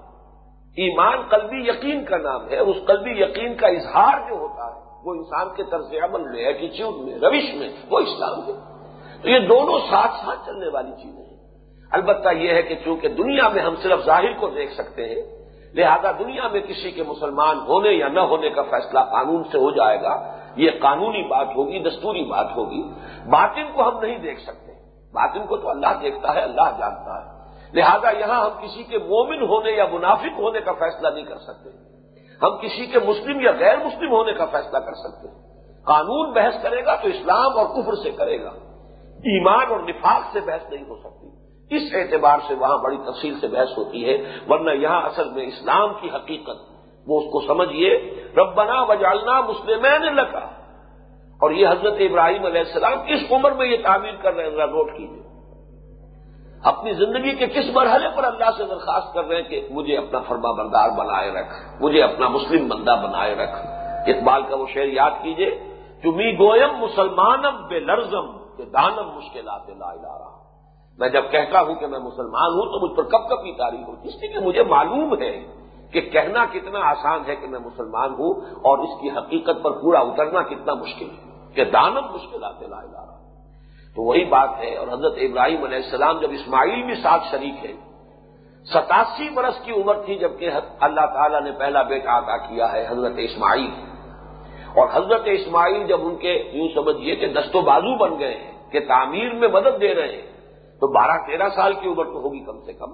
ایمان قلبی یقین کا نام ہے اس قلبی یقین کا اظہار جو ہوتا ہے، وہ انسان کے طرز عمل میں ایٹیچیوڈ میں، روش میں، وہ اسلام ہے۔ تو یہ دونوں ساتھ ساتھ چلنے والی چیزیں ہیں۔ البتہ یہ ہے کہ چونکہ دنیا میں ہم صرف ظاہر کو دیکھ سکتے ہیں، لہذا دنیا میں کسی کے مسلمان ہونے یا نہ ہونے کا فیصلہ قانون سے ہو جائے گا، یہ قانونی بات ہوگی، دستوری بات ہوگی۔ باطن کو ہم نہیں دیکھ سکتے۔ باطن کو تو اللہ دیکھتا ہے، اللہ جانتا ہے۔ لہذا یہاں ہم کسی کے مومن ہونے یا منافق ہونے کا فیصلہ نہیں کر سکتے۔ ہم کسی کے مسلم یا غیر مسلم ہونے کا فیصلہ کر سکتے۔ قانون بحث کرے گا تو اسلام اور کفر سے کرے گا۔ ایمان اور نفاق سے بحث نہیں ہو سکتی۔ اس اعتبار سے وہاں بڑی تفصیل سے بحث ہوتی ہے، ورنہ یہاں اصل میں اسلام کی حقیقت، وہ اس کو سمجھیے ربنا وجالنا مسلمین لکا۔ اور یہ حضرت ابراہیم علیہ السلام کس عمر میں یہ تعمیر کر رہے ہیں نوٹ کیجیے اپنی زندگی کے کس مرحلے پر اللہ سے درخواست کر رہے ہیں کہ مجھے اپنا فرما بردار بنائے رکھ، مجھے اپنا مسلم بندہ بنائے رکھ۔ اقبال کا وہ شعر یاد کیجیے چمی گوئم مسلمانم بے لرزم کہ دانم مشکلات لا رہا میں جب کہتا ہوں کہ میں مسلمان ہوں تو مجھ پر کب کب کی تاریخ ہوتی اس لیے کہ مجھے معلوم ہے کہ کہنا کتنا آسان ہے کہ میں مسلمان ہوں اور اس کی حقیقت پر پورا اترنا کتنا مشکل ہے کہ دانم مشکلات لا رہا تو وہی بات ہے اور حضرت ابراہیم علیہ السلام جب اسماعیل بھی ساتھ شریک ہے ستاسی برس کی عمر تھی جبکہ اللہ تعالیٰ نے پہلا بیٹا عطا کیا ہے حضرت اسماعیل۔ اور حضرت اسماعیل جب ان کے یوں سمجھیے کہ دست و بازو بن گئے ہیں، کہ تعمیر میں مدد دے رہے ہیں تو بارہ تیرہ سال کی عمر تو ہوگی کم سے کم۔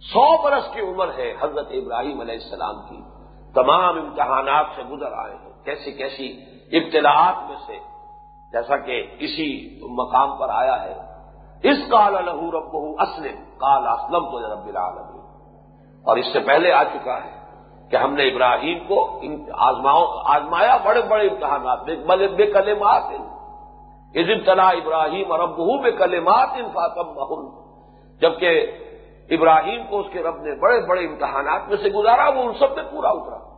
سو برس کی عمر ہے حضرت ابراہیم علیہ السلام کی۔ تمام امتحانات سے گزر آئے ہیں۔ کیسی کیسی ابتلاعات میں سے جیسا کہ اسی مقام پر آیا ہے۔ اس کال الح رب اسلم کال اسلم تو رب العالمین۔ اور اس سے پہلے آ چکا ہے کہ ہم نے ابراہیم کو آزمایا بڑے بڑے امتحانات۔ بے بے کلمات عزم تلا ابراہیم اور ابو بے کلمات ان فاطم جبکہ ابراہیم کو اس کے رب نے بڑے بڑے امتحانات میں سے گزارا، وہ ان سب میں پورا اترا۔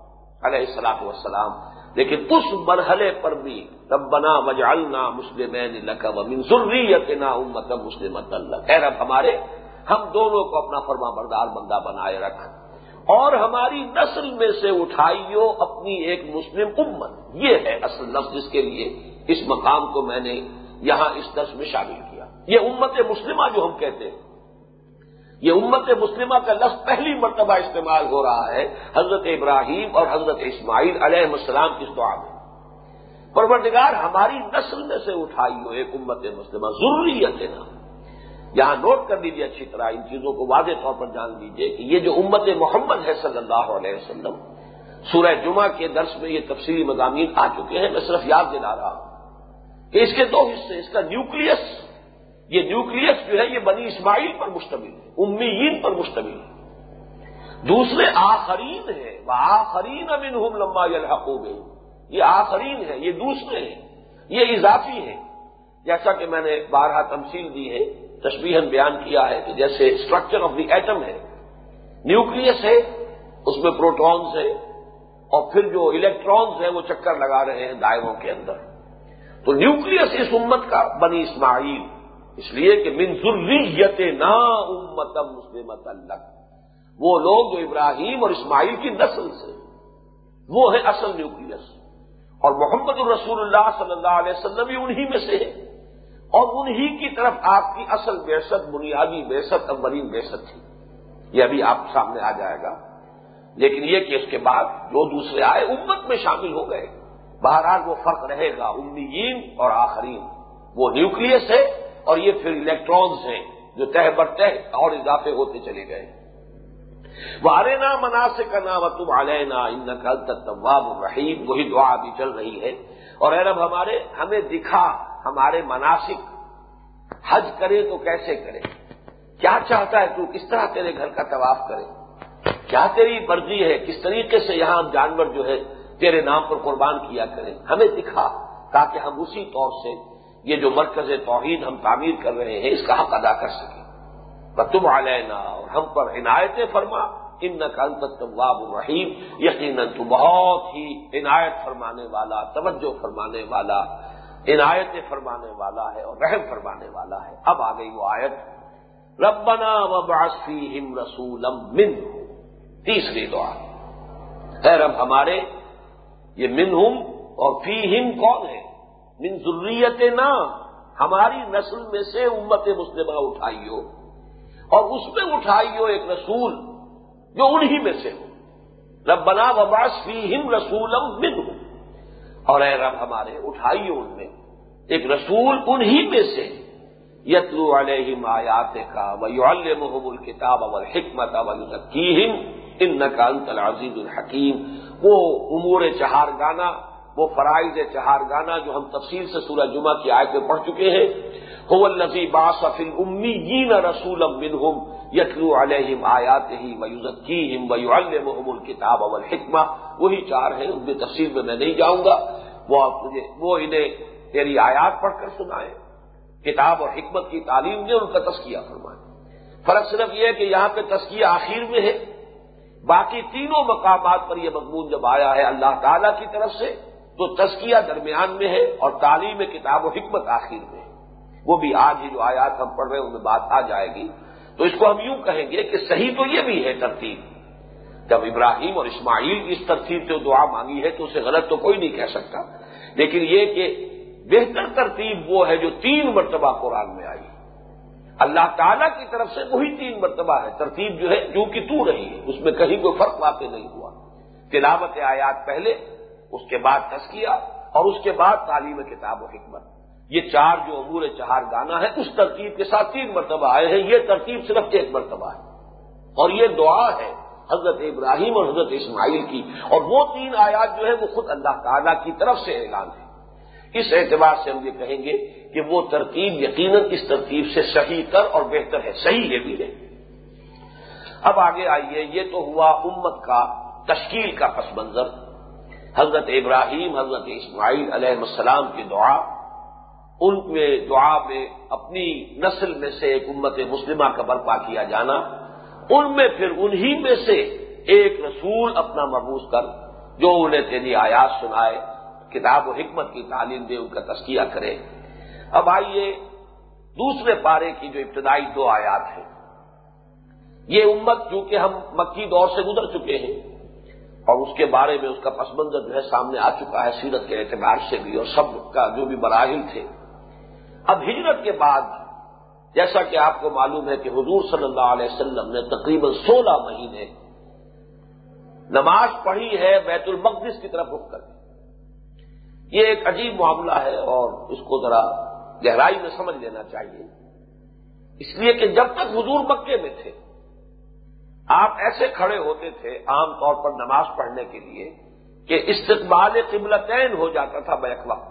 علیہ السلاط وسلام لیکن اس مرحلے پر بھی ربنا وجعلنا مسلمین لک ومن ذریتنا امتا مسلمتا اے رب ہمارے، ہم دونوں کو اپنا فرما بردار بندہ بنائے رکھ۔ اور ہماری نسل میں سے اٹھائیو اپنی ایک مسلم امت۔ یہ ہے اصل لفظ جس کے لیے۔ اس مقام کو میں نے یہاں اس درس میں شامل کیا۔ یہ امت مسلمہ جو ہم کہتے ہیں، یہ امت مسلمہ کا لفظ پہلی مرتبہ استعمال ہو رہا ہے حضرت ابراہیم اور حضرت اسماعیل علیہ السلام کی دعا میں۔ پروردگار ہماری نسل میں سے اٹھائی ہو ایک امت مسلمہ ضروری ہے نا یہاں نوٹ کر لیجیے اچھی طرح، ان چیزوں کو واضح طور پر جان لیجیے کہ یہ جو امت محمد ہے صلی اللہ علیہ وسلم، سورہ جمعہ کے درس میں یہ تفصیلی مضامین آ چکے ہیں، میں صرف یاد دلا رہا ہوں۔ کہ اس کے دو حصے، اس کا نیوکلس یہ نیوکلس جو ہے، یہ بنی اسماعیل پر مشتمل ہے، امیین پر مشتمل ہے۔ دوسرے آخرین ہے وہ آخرین امن ہم لمبا الحقوب یہ آخرین ہے یہ دوسرے ہیں، یہ اضافی ہیں۔ جیسا کہ میں نے بارہ تمثیل دی ہے تشبیہن بیان کیا ہے کہ جیسے اسٹرکچر آف دی ایٹم ہے نیوکلس ہے، اس میں پروٹونز ہے اور پھر جو الیکٹرانز ہیں، وہ چکر لگا رہے ہیں دائروں کے اندر۔ تو نیوکلس اس امت کا بنی اسماعیل۔ اس لیے کہ من ضروریت نا امتم مسلمت اللہ وہ لوگ جو ابراہیم اور اسماعیل کی نسل سے، وہ ہے اصل نیوکلس اور محمد الرسول اللہ صلی اللہ علیہ وسلم بھی انہی میں سے ہے اور انہی کی طرف آپ کی اصل بےست بنیادی بےست امرین بےست تھی۔ یہ ابھی آپ سامنے آ جائے گا۔ لیکن یہ کہ اس کے بعد جو دوسرے آئے، امت میں شامل ہو گئے۔ بہرحال وہ فرق رہے گا امیین اور آخرین۔ وہ نیوکلس ہے اور یہ پھر الیکٹرانز ہیں جو تہ برتہ اور اضافے ہوتے چلے گئے۔ وہ ارے نا مناسب کا نام تم علینا ان نقل طواب الرحیم وہی دعا بھی چل رہی ہے۔ اور اے رب ہمارے، ہمیں دکھا ہمارے مناسب حج کرے تو کیسے کرے کیا چاہتا ہے تو کس طرح تیرے گھر کا طواف کرے؟ کیا تیری مرضی ہے؟ کس طریقے سے یہاں جانور جو ہے تیرے نام پر قربان کیا کریں۔ ہمیں دکھا تاکہ ہم اسی طور سے یہ جو مرکز توحید ہم تعمیر کر رہے ہیں، اس کا حق ادا کر سکیں۔ تم علینا اور ہم پر عنایت فرما۔ ان نقل طواب الرحیم یقیناً تو بہت ہی عنایت فرمانے والا، توجہ فرمانے والا، عنایت فرمانے والا ہے اور رحم فرمانے والا ہے۔ اب آ گئی وہ آیت۔ ربنا و فیہم رسولم من تیسری دعا۔ اے رب ہمارے یہ منہم اور فیہم کون ہے؟ من ضروریت نہ ہماری نسل میں سے امت مسلمہ اٹھائیو۔ اور اس میں اٹھائیو ایک رسول جو انہی میں سے ہو۔ رب بنا وباس فی ہم رسولم من ہوں اور اے رب ہمارے، اٹھائیو ان میں۔ ایک رسول انہی میں سے۔ یتلو علیہم آیات کا ویعلمہم الکتاب والحکمت ویزکیہم۔ انکا انت العزیز الحکیم۔ وہ امور چہار گانا وہ فرائض چہار گانا جو ہم تفصیل سے سورہ جمعہ کی آیت میں پڑھ چکے ہیں۔ ہو الزی باسف امی جین رسول منہم یتلو علیہم آیات ہی ویوزکی ہم ویو وہی چار ہیں، ان کی تفصیل میں میں نہیں جاؤں گا۔ وہ مجھے، وہ انہیں تیری آیات پڑھ کر سنائیں۔ کتاب اور حکمت کی تعلیم دیں، ان کا تسکیہ فرمائیں۔ فرق صرف یہ ہے کہ یہاں پہ تسکیہ آخر میں ہے۔ باقی تینوں مقامات پر یہ مضمون جب آیا ہے اللہ تعالی کی طرف سے تو تسکیہ درمیان میں ہے اور تعلیم کتاب و حکمت آخر میں ہے۔ وہ بھی آج ہی جو آیات ہم پڑھ رہے ہیں، ان میں بات آ جائے گی۔ تو اس کو ہم یوں کہیں گے کہ صحیح تو یہ بھی ہے ترتیب۔ جب ابراہیم اور اسماعیل کی اس ترتیب سے دعا مانگی ہے تو اسے غلط تو کوئی نہیں کہہ سکتا۔ لیکن یہ کہ بہتر ترتیب وہ ہے جو تین مرتبہ قرآن میں آئی۔ اللہ تعالیٰ کی طرف سے وہی تین مرتبہ ہے۔ ترتیب جو ہے، جو کہ تو رہی ہے۔ اس میں کہیں کوئی فرق واقع نہیں ہوا۔ تلاوت آیات پہلے، اس کے بعد تسکیہ اور اس کے بعد تعلیم کتاب و حکمت۔ یہ چار جو امور چہار گانا ہے اس ترتیب کے ساتھ تین مرتبہ آئے ہیں۔ یہ ترتیب صرف ایک مرتبہ ہے۔ اور یہ دعا ہے حضرت ابراہیم اور حضرت اسماعیل کی۔ اور وہ تین آیات جو ہے وہ خود اللہ تعالیٰ کی طرف سے اعلان ہے اس اعتبار سے ہم یہ کہیں گے کہ وہ ترتیب یقیناً اس ترتیب سے صحیح کر اور بہتر ہے۔ صحیح ہے بھی ہے۔ اب آگے آئیے، یہ تو ہوا امت کا تشکیل کا پس منظر۔ حضرت ابراہیم، حضرت اسماعیل علیہ السلام کی دعا۔ ان میں دعا میں اپنی نسل میں سے ایک امت مسلمہ کا برپا کیا جانا۔ ان میں پھر انہی میں سے ایک رسول اپنا مبوس کر، جو انہیں تیری آیات سنائے، کتاب و حکمت کی تعلیم دے، ان کا تذکیہ کرے۔ اب آئیے دوسرے پارے کی جو ابتدائی دو آیات ہیں۔ یہ امت چونکہ ہم مکی دور سے گزر چکے ہیں اور اس کے بارے میں اس کا پس منظر جو ہے سامنے آ چکا ہے سیرت کے اعتبار سے بھی اور سب کا جو بھی مراحل تھے۔ اب ہجرت کے بعد جیسا کہ آپ کو معلوم ہے کہ حضور صلی اللہ علیہ وسلم نے تقریباً سولہ مہینے نماز پڑھی ہے، بیت المقدس کی طرف رخ کر یہ ایک عجیب معاملہ ہے اور اس کو ذرا گہرائی میں سمجھ لینا چاہیے۔ اس لیے کہ جب تک حضور مکے میں تھے، آپ ایسے کھڑے ہوتے تھے عام طور پر نماز پڑھنے کے لیے کہ استقبال قبلتین ہو جاتا تھا بیک وقت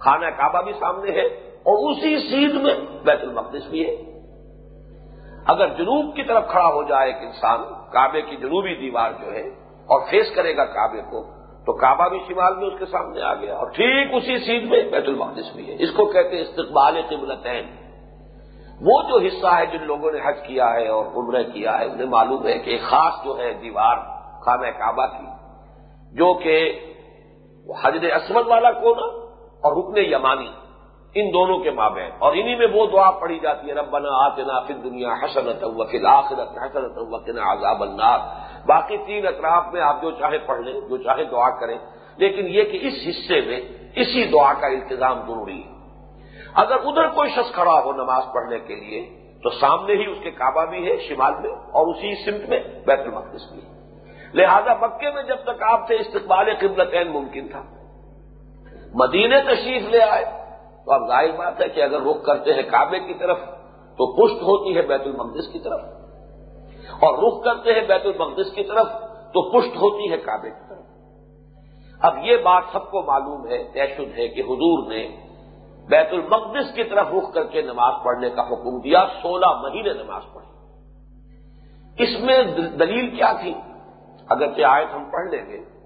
خانہ کعبہ بھی سامنے ہے اور اسی سیٹ میں بیت المقدس بھی ہے۔ اگر جنوب کی طرف کھڑا ہو جائے ایک انسان، کعبے کی جنوبی دیوار جو ہے، اور فیس کرے گا کعبے کو تو کعبہ بھی شمال میں اس کے سامنے آ گیا اور ٹھیک اسی سیٹ میں بیت المقدس بھی ہے۔ اس کو کہتے ہیں استقبال قبلتین۔ وہ جو حصہ ہے جن لوگوں نے حج کیا ہے اور عمرہ کیا ہے، انہیں معلوم ہے کہ ایک خاص جو ہے دیوار خانہ کعبہ کی جو کہ حجر اسمد والا کونا اور رکن یمانی، ان دونوں کے مابین۔ اور انہی میں وہ دعا پڑھی جاتی ہے، ربنا آتنا فی دنیا حسنت وکل آخرت حسنت وکل عذاب النار۔ باقی تین اطراف میں آپ جو چاہے پڑھ لیں، جو چاہے دعا کریں۔ لیکن یہ کہ اس حصے میں اسی دعا کا التظام ضروری ہے۔ اگر ادھر کوئی شخص کھڑا ہو نماز پڑھنے کے لیے، تو سامنے ہی اس کے کعبہ بھی ہے، شمال میں، اور اسی سمت میں بیت المقدس بھی لہذا مکے میں جب تک آپ تھے، استقبال قبلتین ممکن تھا۔ مدینے تشریف لے آئے۔ تو اب ظاہر بات ہے کہ اگر رخ کرتے ہیں کعبے کی طرف، تو پشت ہوتی ہے بیت المقدس کی طرف۔ اور رخ کرتے ہیں بیت المقدس کی طرف، تو پشت ہوتی ہے کعبے کی طرف۔ اب یہ بات سب کو معلوم ہے، طے شد ہے کہ حضور نے بیت المقدس کی طرف رخ کر کے نماز پڑھنے کا حکم دیا، سولہ مہینے نماز پڑھی۔ اس میں دلیل کیا تھی؟ اگر کہ آیت ہم پڑھ لیں گے۔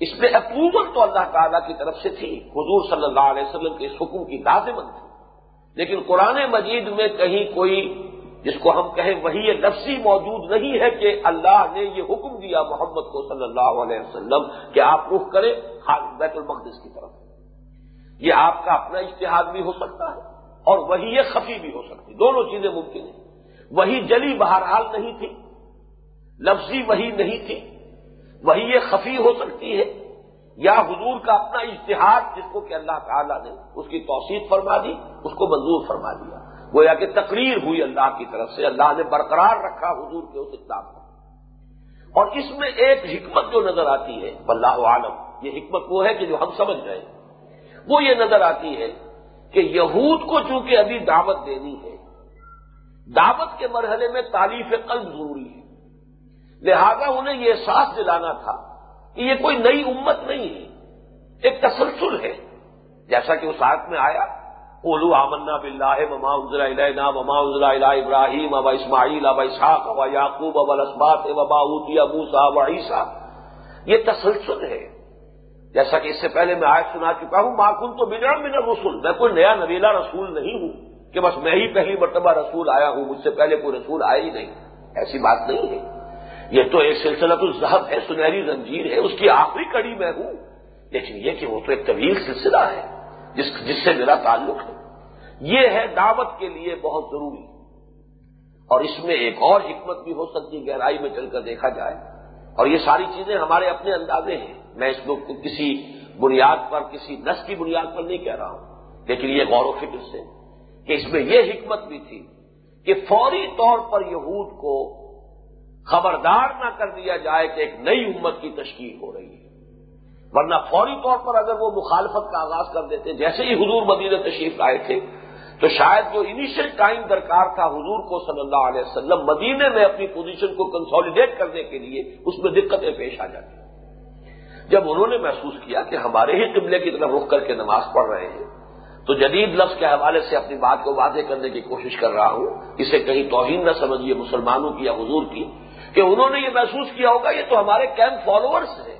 اس میں اپروول تو اللہ تعالی کی طرف سے تھی۔ حضور صلی اللہ علیہ وسلم کے اس حکم کی لازمن تھی۔ لیکن قرآن مجید میں کہیں کوئی جس کو ہم کہیں وہی یہ لفظی موجود نہیں ہے کہ اللہ نے یہ حکم دیا محمد کو صلی اللہ علیہ وسلم کہ آپ رخ کریں بیت المقدس کی طرف۔ یہ آپ کا اپنا اشتہاد بھی ہو سکتا ہے اور وہی یہ خفی بھی ہو سکتی۔ دونوں چیزیں ممکن ہیں۔ وہی جلی بہرحال نہیں تھی۔ لفظی وہی نہیں تھی۔ وہی یہ خفی ہو سکتی ہے۔ یا حضور کا اپنا اشتہاد جس کو کہ اللہ تعالیٰ نے اس کی توسیع فرما دی، اس کو منظور فرما دیا۔ گویا کہ تقریر ہوئی اللہ کی طرف سے، اللہ نے برقرار رکھا حضور کے اس اقدام کو۔ اور اس میں ایک حکمت جو نظر آتی ہے اللہ عالم یہ حکمت وہ ہے کہ جو ہم سمجھ رہے ہیں۔ وہ یہ نظر آتی ہے کہ یہود کو چونکہ ابھی دعوت دینی ہے، دعوت کے مرحلے میں تعلیف قلب ضروری ہے۔ لہذا انہیں یہ احساس دلانا تھا کہ یہ کوئی نئی امت نہیں ہے، ایک تسلسل ہے۔ جیسا کہ اس آیت میں آیا اولو آمنا بلّہ مما ازرا علینا مما ازرا الا ابراہیم ابا اسماعیل ابا اسحاق ابا یعقوب ابا اسبات ابا اوتی ابو صاحب عیسیٰ۔ یہ تسلسل ہے۔ جیسا کہ اس سے پہلے میں آیت سنا چکا ہوں ماکن تو بنا بنا رسول میں کوئی نیا نویلا رسول نہیں ہوں کہ بس میں ہی پہلی مرتبہ رسول آیا ہوں، مجھ سے پہلے کوئی رسول آیا ہی نہیں۔ ایسی بات نہیں ہے۔ یہ تو ایک سلسلہ تو ذہب ہے، سنہری زنجیر ہے، اس کی آخری کڑی میں ہوں۔ لیکن یہ کہ وہ تو ایک طویل سلسلہ ہے۔ جس جس سے میرا تعلق ہے۔ یہ ہے دعوت کے لیے بہت ضروری۔ اور اس میں ایک اور حکمت بھی ہو سکتی گہرائی میں چل کر دیکھا جائے۔ اور یہ ساری چیزیں ہمارے اپنے اندازے ہیں۔ میں اس کو کسی بنیاد پر، کسی نس کی بنیاد پر نہیں کہہ رہا ہوں۔ لیکن یہ غور و فکر سے کہ اس میں یہ حکمت بھی تھی کہ فوری طور پر یہود کو خبردار نہ کر دیا جائے کہ ایک نئی امت کی تشکیل ہو رہی ہے۔ ورنہ فوری طور پر اگر وہ مخالفت کا آغاز کر دیتے، جیسے ہی حضور مدینہ تشریف لائے تھے، تو شاید جو انیشل ٹائم درکار تھا حضور کو صلی اللہ علیہ وسلم مدینے میں اپنی پوزیشن کو کنسالیڈیٹ کرنے کے لیے اس میں دقتیں پیش آ جاتی۔ جب انہوں نے محسوس کیا کہ ہمارے ہی قبلے کی طرف رخ کر کے نماز پڑھ رہے ہیں، تو جدید لفظ کے حوالے سے اپنی بات کو واضح کرنے کی کوشش کر رہا ہوں۔ اسے کہیں توہین نہ سمجھیے مسلمانوں کی یا حضور کی، کہ انہوں نے یہ محسوس کیا ہوگا، یہ تو ہمارے کیمپ فالوورس ہیں۔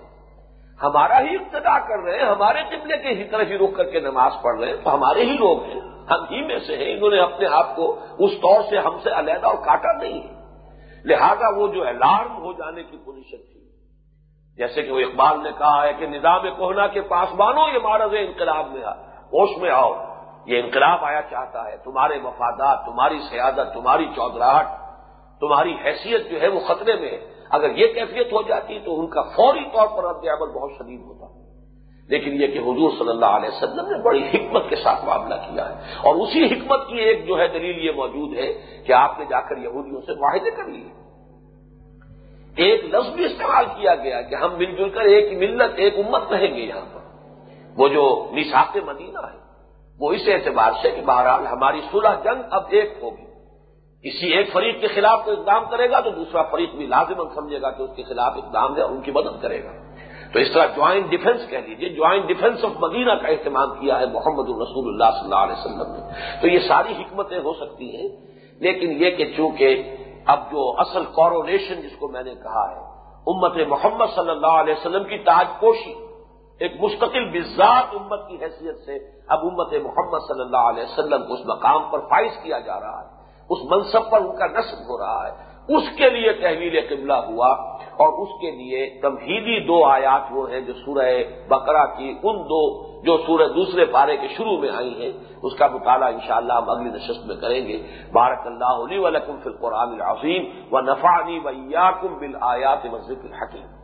ہمارا ہی ابتدا کر رہے ہیں، ہمارے قبلے کے ہی طرف ہی رک کر کے نماز پڑھ رہے ہیں، تو ہمارے ہی لوگ ہیں۔ ہم ہی میں سے ہیں، انہوں نے اپنے آپ کو اس طور سے ہم سے علیحدہ اور کاٹا نہیں ہے۔ لہذا وہ جو الارم ہو جانے کی پوزیشن تھی، جیسے کہ وہ اقبال نے کہا ہے کہ نظام کوہنا کے پاسبانوں یہ مارض انقلاب میں ہوش میں آؤ۔ یہ انقلاب آیا چاہتا ہے، تمہارے مفادات، تمہاری سیادت، تمہاری چودراہٹ تمہاری حیثیت جو ہے وہ خطرے میں ہے۔ اگر یہ کیفیت ہو جاتی تو ان کا فوری طور پر رد عمل بہت شدید ہوتا۔ لیکن یہ کہ حضور صلی اللہ علیہ وسلم نے بڑی حکمت کے ساتھ معاملہ کیا ہے اور اسی حکمت کی ایک جو ہے دلیل یہ موجود ہے کہ آپ نے جا کر یہودیوں سے معاہدے کر لیے۔ ایک لفظ بھی استعمال کیا گیا کہ ہم مل جل کر ایک ملت، ایک امت رہیں گے یہاں پر۔ وہ جو نصاب مدینہ ہے، وہ اس اعتبار سے کہ بہرحال ہماری صلح جنگ اب ایک ہوگی۔ کسی ایک فریق کے خلاف کوئی اقدام کرے گا تو دوسرا فریق بھی لازمن سمجھے گا کہ اس کے خلاف اقدام ہے اور ان کی مدد کرے گا۔ تو اس طرح جوائنٹ ڈیفنس کہہ لیجیے جوائنٹ ڈیفنس آف مدینہ کا اہتمام کیا ہے محمد الرسول اللہ صلی اللہ علیہ وسلم نے۔ تو یہ ساری حکمتیں ہو سکتی ہیں، لیکن یہ کہ چونکہ اب جو اصل کورونیشن جس کو میں نے کہا ہے، امت محمد صلی اللہ علیہ وسلم کی تاج پوشی ایک مستقل بزاد امت کی حیثیت سے اب امت محمد صلی اللہ علیہ وسلم کو اس مقام پر فائز کیا جا رہا ہے۔ اس منصب پر ان کا نصب ہو رہا ہے۔ اس کے لیے تحویل قبلہ ہوا اور اس کے لیے تمہیدی دو آیات وہ ہیں جو سورہ بقرہ کی ان دو جو سورہ دوسرے پارے کے شروع میں آئی ہیں، اس کا مطالعہ انشاءاللہ ہم اگلی نشست میں کریں گے۔ بارک اللہ علی ولکم فی القرآن العظیم و نفانی ویاکم بل آیات مسجد الحکیم۔